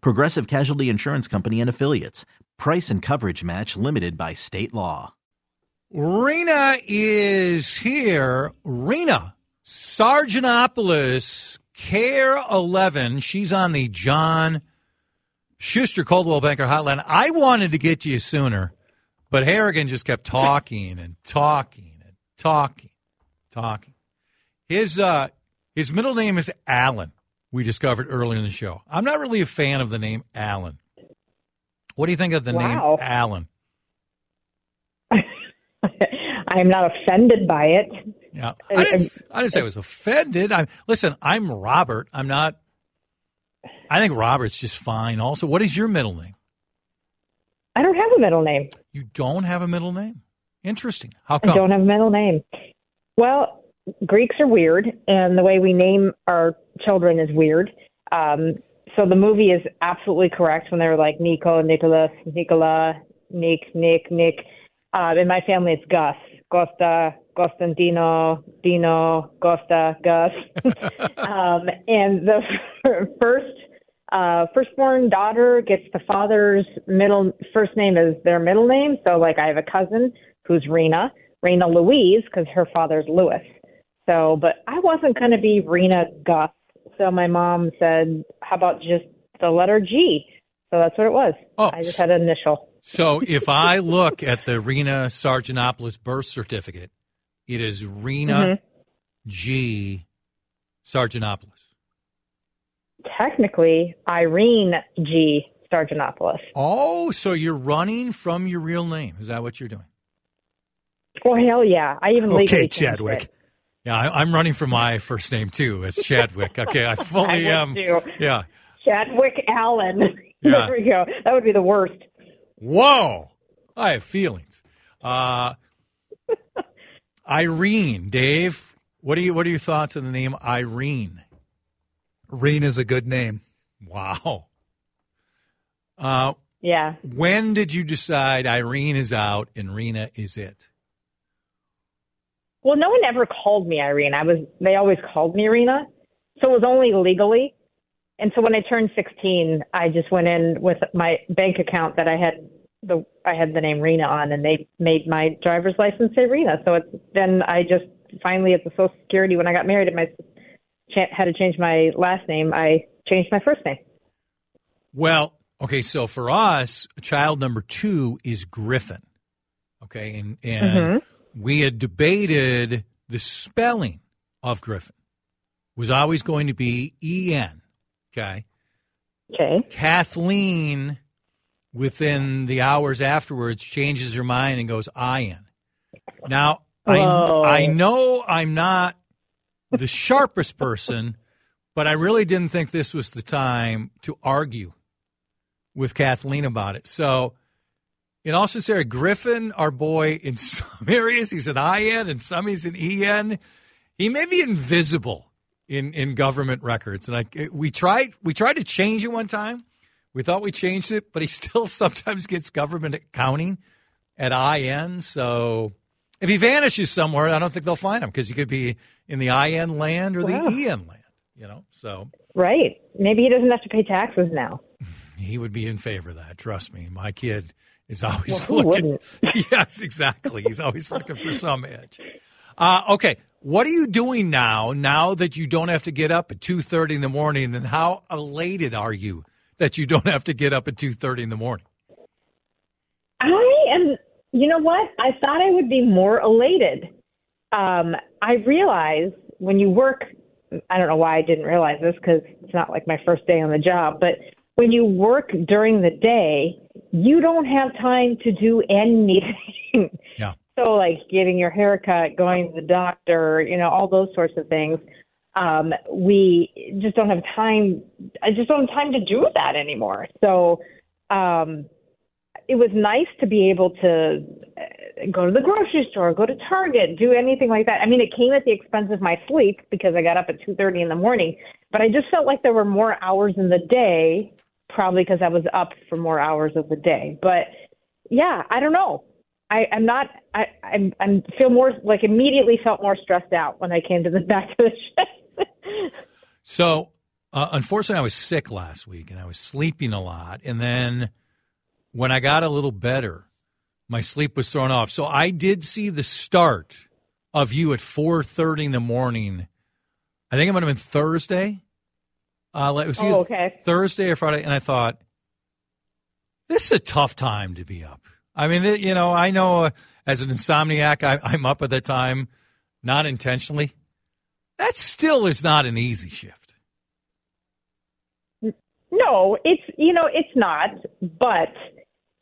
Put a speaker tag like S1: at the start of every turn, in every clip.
S1: Progressive Casualty Insurance Company and Affiliates. Price and coverage match limited by state law.
S2: Rena is here. Rena, Sarigianopoulos, KARE 11. She's on the John Schuster Coldwell Banker Hotline. I wanted to get to you sooner, but Harrigan just kept talking and talking and talking, talking. His uh, his middle name is Alan. We discovered earlier in the show. I'm not really a fan of the name Alan. What do you think of the
S3: Wow.
S2: name Alan?
S3: I'm not offended by it.
S2: Yeah, I didn't, I didn't say I was offended. I'm listen. I'm Robert. I'm not. I think Robert's just fine. Also, what is your middle name?
S3: I don't have a middle name.
S2: You don't have a middle name. Interesting. How
S3: I
S2: come?
S3: don't have a middle name. Well, Greeks are weird, and the way we name our children is weird. Um, so the movie is absolutely correct when they're like Nico, Nicholas, Nicola, Nick, Nick, Nick. Uh, in my family, it's Gus, Costa, Costantino, Dino, Costa, Gus. um, and the first uh, firstborn daughter gets the father's middle first name is their middle name. So, like, I have a cousin who's Rena, Rena Louise, because her father's Lewis. So, but I wasn't going to be Rena Gus. So my mom said, "How about just the letter G?" So that's what it was.
S2: Oh,
S3: I just had an initial.
S2: So if I look at the Rena Sarigianopoulos birth certificate, it is Rena
S3: Mm-hmm.
S2: G. Sarigianopoulos.
S3: Technically, Irene G. Sarigianopoulos.
S2: Oh, so you're running from your real name? Is that what you're doing?
S3: Oh hell yeah! I even legally
S2: Okay,
S3: changed
S2: Chadwick.
S3: it.
S2: Yeah, I, I'm running for my first name too, as Chadwick. Okay, I
S3: I
S2: fully
S3: would
S2: am.
S3: too.
S2: Yeah.
S3: Chadwick Allen.
S2: Yeah.
S3: there we go. That would be the worst.
S2: Whoa, I have feelings. Uh, Irene, Dave, what are you? What are your thoughts on the name Irene?
S4: Reen is a good name.
S2: Wow. Uh,
S3: Yeah.
S2: when did you decide Irene is out and Rena is it?
S3: Well, no one ever called me Irene. I was they always called me Rena. So it was only legally. And so when I turned 16, I just went in with my bank account that I had the I had the name Rena on and they made my driver's license say Rena. So it's then I just finally at the Social Security when I got married and my cha- had to change my last name, I changed my first name.
S2: Well, okay, so for us, child number two is Griffin. Okay, and and mm-hmm. We had debated the spelling of Griffin was always going to be E N. Okay.
S3: Okay.
S2: Kathleen, within the hours afterwards, changes her mind and goes I N. Now, I. I know I'm not the sharpest person, but I really didn't think this was the time to argue with Kathleen about it. So, in all sincerity, Griffin, our boy, in some areas he's an IN, and some he's an EN. He may be invisible in, in government records, and I we tried we tried to change it one time. We thought we changed it, but he still sometimes gets government accounting at IN. So if he vanishes somewhere, I don't think they'll find him because he could be in the IN land or the EN land. You know, so
S3: Right. Maybe he doesn't have to pay taxes now.
S2: He would be in favor of that. Trust me, my kid is always
S3: Well,
S2: looking. yes, exactly. He's always looking for some edge. Uh, okay, what are you doing now? Now that you don't have to get up at two thirty in the morning, and how elated are you that you don't have to get up at two thirty in the morning?
S3: I am. You know what? I thought I would be more elated. Um, I realize when you work. I don't know why I didn't realize this because it's not like my first day on the job, but when you work during the day, you don't have time to do anything.
S2: Yeah.
S3: So like getting your hair cut, going to the doctor, you know, all those sorts of things. Um, we just don't have time. I just don't have time to do that anymore. So um, it was nice to be able to uh, go to the grocery store, go to Target, do anything like that. I mean, it came at the expense of my sleep because I got up at 2:30 in the morning, but I just felt like there were more hours in the day, probably because I was up for more hours of the day. But yeah, I don't know. I, I'm not. I I'm, I'm feel more like immediately felt more stressed out when I came to the back of the shift.
S2: So, uh, unfortunately, I was sick last week and I was sleeping a lot. And then when I got a little better, my sleep was thrown off. So I did see the start of you at 4:30 in the morning. I think it might have been Thursday. Uh, it was
S3: Oh, okay.
S2: Thursday or Friday, and I thought this is a tough time to be up. I mean, it- you know, I know uh, as an insomniac, I, I'm up at that time, not intentionally. That still is not an easy shift.
S3: No, it's you know it's not, but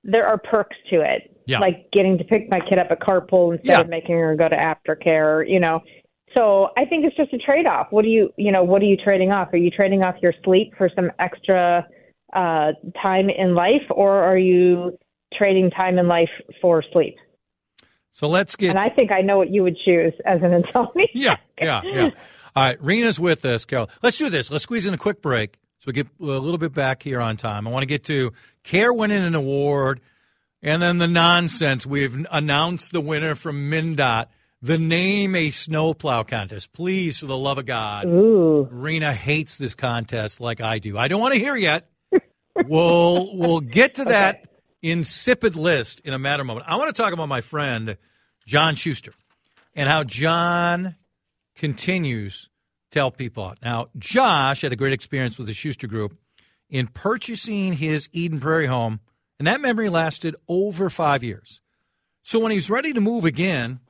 S3: there are perks to it.
S2: Yeah.
S3: Like getting to pick my kid up at carpool instead
S2: Yeah.
S3: of making her go to aftercare. You know, so I think it's just a trade off. What do you you know what are you trading off? Are you trading off your sleep for some extra uh, time in life, or are you trading time in life for sleep?
S2: So let's get
S3: And I think I know what you would choose as an insomniac.
S2: yeah, yeah, yeah. All right, Rena's with us, Carol. Let's do this. Let's squeeze in a quick break so we get a little bit back here on time. I want to get to KARE winning an award and then the nonsense. We've announced the winner from MnDOT, the Name a Snowplow contest. Please, for the love of God.
S3: Ooh.
S2: Rena hates this contest like I do. I don't want to hear yet. we'll we'll get to that insipid list in a matter of moment. I want to talk about my friend John Schuster and how John continues to help people out. Now, Josh had a great experience with the Schuster Group in purchasing his Eden Prairie home, and that memory lasted over five years. So when he was ready to move again,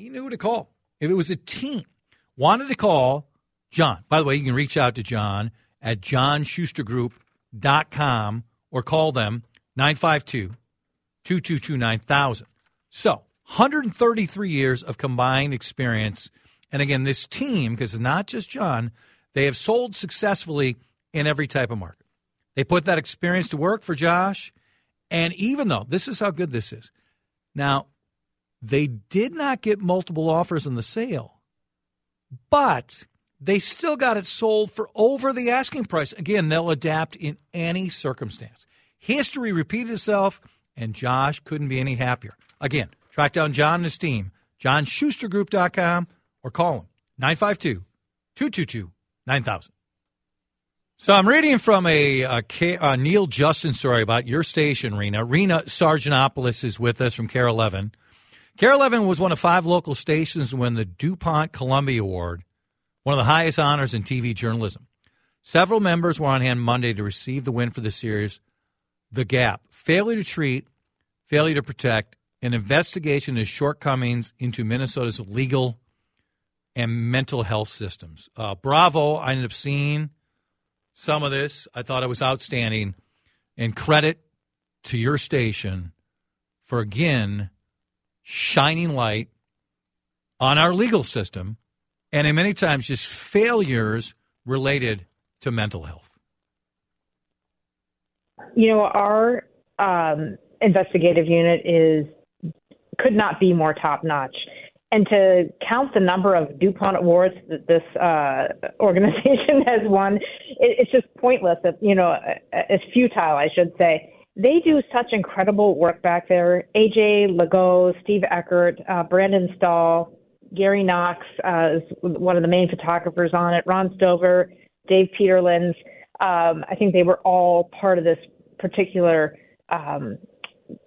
S2: he knew who to call. If it was a team, wanted to call John. By the way, you can reach out to John at johnschustergroup.com or call them 952 222 9000. So, 133 years of combined experience. And again, this team, because it's not just John, they have sold successfully in every type of market. They put that experience to work for Josh. And even though this is how good this is, now they did not get multiple offers in the sale, but they still got it sold for over the asking price. Again, they'll adapt in any circumstance. History repeated itself, and Josh couldn't be any happier. Again, track down John and his team, johnschustergroup.com, or call him 952 222 9000. So I'm reading from a, Neal Justin story about your station, Rena. Rena Sarigianopoulos is with us from KARE 11. KARE 11 was one of five local stations to win the DuPont Columbia Award, one of the highest honors in TV journalism. Several members were on hand Monday to receive the win for the series, The Gap. Failure to treat, failure to protect, an investigation into shortcomings into Minnesota's legal and mental health systems. Uh, bravo. I ended up seeing some of this. I thought it was outstanding. And credit to your station for, again, shining light on our legal system and in many times just failures related to mental health.
S3: You know, our um, investigative unit is could not be more top notch. And to count the number of DuPont awards that this uh, organization has won, it, it's just pointless. It, you know, it's futile, I should say. They do such incredible work back there. AJ Lagoe, Steve Eckert, uh, Brandon Stahl, Gary Knox uh, is one of the main photographers on it. Ron Stover, Dave Peterlinz. Um, I think they were all part of this particular um,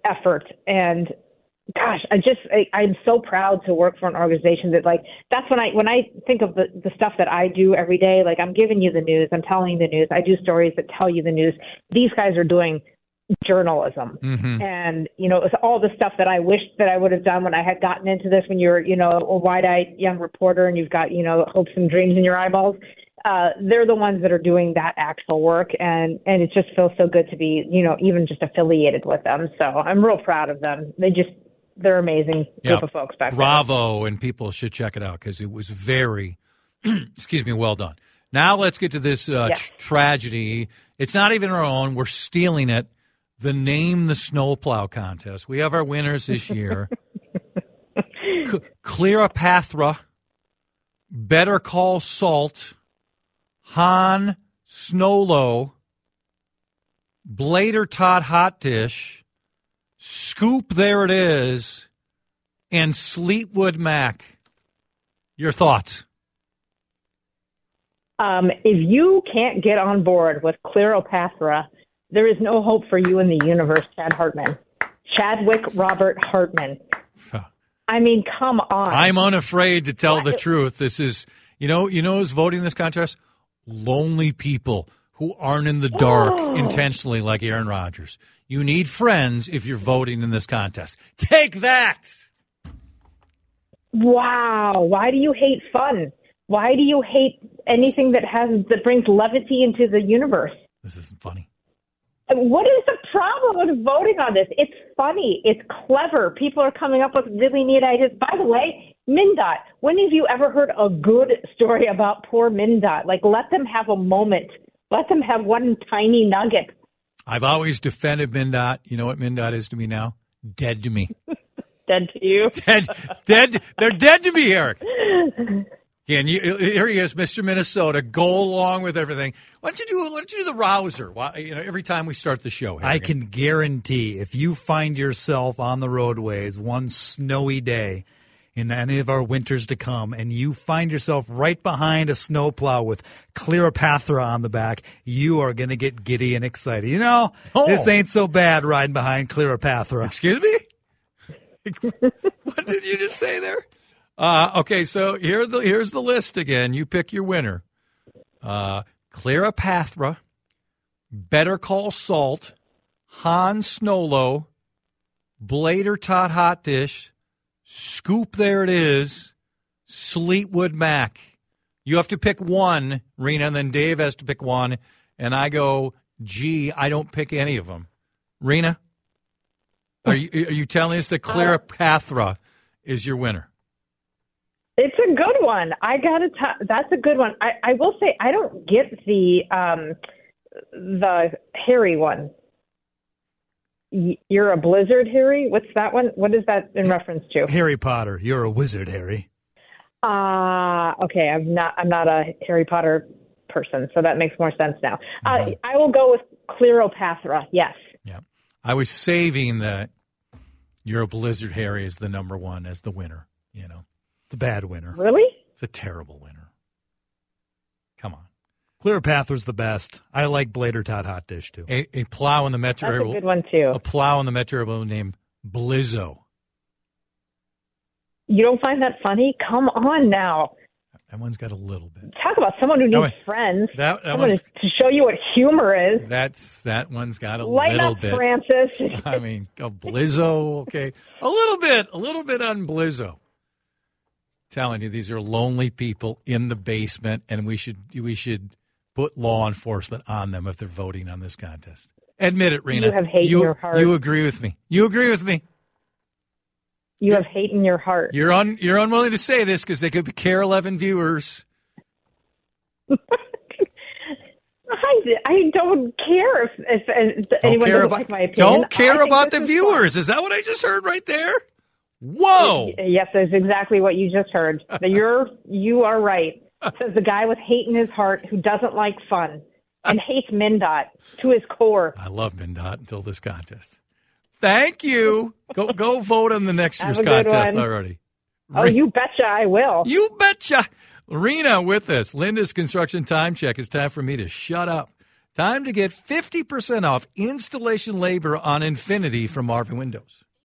S3: effort. And gosh, I just I, I'm so proud to work for an organization that like that's when I when I think of the the stuff that I do every day. Like I'm giving you the news, I'm telling you the news. I do stories that tell you the news. These guys are doing journalism.
S2: Mhm.
S3: And, you know, it was all the stuff that I wished that I would have done when I had gotten into this when you're, you know, a wide eyed young reporter and you've got, you know, hopes and dreams in your eyeballs. Uh, they're the ones that are doing that actual work and, and it just feels so good to be, you know, even just affiliated with them. So I'm real proud of them. They just they're amazing group
S2: Yeah.
S3: of folks back there.
S2: Bravo, and people should check it out because it was very, excuse me, well done. Now let's get to this uh,
S3: Yeah.
S2: tr- tragedy. It's not even our own. We're stealing it. The name the snowplow contest. We have our winners this year. C- Clearopatra, Better Call Salt, Han Snolo, Blader Tot Hot Dish, Scoop There It Is, and Sleetwood Mac. Your thoughts?
S3: Um, if you can't get on board with Cleopatra, there is no hope for you in the universe, Chad Hartman. Chadwick Robert Hartman. I mean, come on.
S2: I'm unafraid to tell the truth. This is, you know, you know who's voting in this contest? Lonely people who aren't in the dark intentionally, like Aaron Rodgers. You need friends if you're voting in this contest. Take that.
S3: wow. Why do you hate fun? Why do you hate anything that has that brings levity into the universe?
S2: This isn't funny.
S3: What is the problem with voting on this? It's funny. It's clever. People are coming up with really neat ideas. By the way, MnDOT, when have you ever heard a good story about poor MnDOT? Like, let them have a moment. Let them have one tiny nugget.
S2: I've always defended MnDOT. You know what MnDOT is to me now? Dead to me.
S3: Dead to you.
S2: dead, dead. They're dead to me, Eric. Yeah, and you, here he is, Mr. Minnesota. Go along with everything. Why don't you do? Why don't you do the rouser? Why, you know, every time we start the show.
S4: I can guarantee if you find yourself on the roadways one snowy day in any of our winters to come and you find yourself right behind a snowplow with Cleopatra on the back, you are going to get giddy and excited. You know,
S2: Oh.
S4: this ain't so bad riding behind Cleopatra.
S2: Excuse me. what did you just say there? Uh, okay, so here the here's the list again. You pick your winner. Uh, Clearopatra, Better Call Salt, Han Snolo, Blader Tot Hot Dish, Scoop There It Is, Sleetwood Mac. You have to pick one, Rena, and then Dave has to pick one, and I go, gee, I don't pick any of them. Rena, are you are you telling us that Cleopatra is your winner?
S3: It's a good one. I gotta. T- that's a good one. I, I will say I don't get the um the Harry one. Y- You're a blizzard, Harry. What's that one? What is that in reference to?
S4: Harry Potter, you're a wizard, Harry.
S3: Ah, okay. I'm not. I'm not a Harry Potter person, so that makes more sense now. Uh, I will go with Cleopatra. Yes.
S2: Yeah, I was saving that. You're a Blizzard Harry is the number one as the winner. You know,
S4: It's a bad winner.
S3: Really?
S2: it's a terrible winner. Come on,
S4: Cleopatra's the best. I like Blader Tot Hot Dish too.
S2: a, a plow in the metro
S3: That's a good one too.
S2: A plow in the metro area will name Blizzo.
S3: You don't find that funny? Come on now.
S2: That one's got a little bit.
S3: Talk about someone who
S2: No,
S3: needs
S2: wait.
S3: friends.
S2: That- that
S3: someone to show you what humor is.
S2: That's that one's got a
S3: Lighten
S2: little
S3: up,
S2: bit.
S3: Francis.
S2: I mean, a Blizzo, okay, a little bit, a little bit on Blizzo. Telling you, these are lonely people in the basement, and we should we should put law enforcement on them if they're voting on this contest. Admit it, Rena.
S3: You have hate in your heart.
S2: You agree with me. You agree with me.
S3: You have hate in your heart.
S2: You're un, you're unwilling to say this because they could be KARE 11 viewers.
S3: I, I don't care if, if, if
S2: Don't
S3: anyone
S2: care
S3: doesn't
S2: about
S3: like my opinion.
S2: don't care about the
S3: is
S2: viewers. Is that what I just heard right there? Whoa!
S3: Yes, that's exactly what you just heard. You're you are right. Says the guy with hate in his heart who doesn't like fun and hates MnDOT to his core.
S2: I love MnDOT until this contest. Thank you. Go go vote on the next year's contest
S3: one.
S2: already.
S3: Oh, you betcha I will.
S2: you betcha. Rena with us. Linda's construction time check. It's time for me to shut up. Time to get 50% off installation labor on Infinity from Marvin Windows.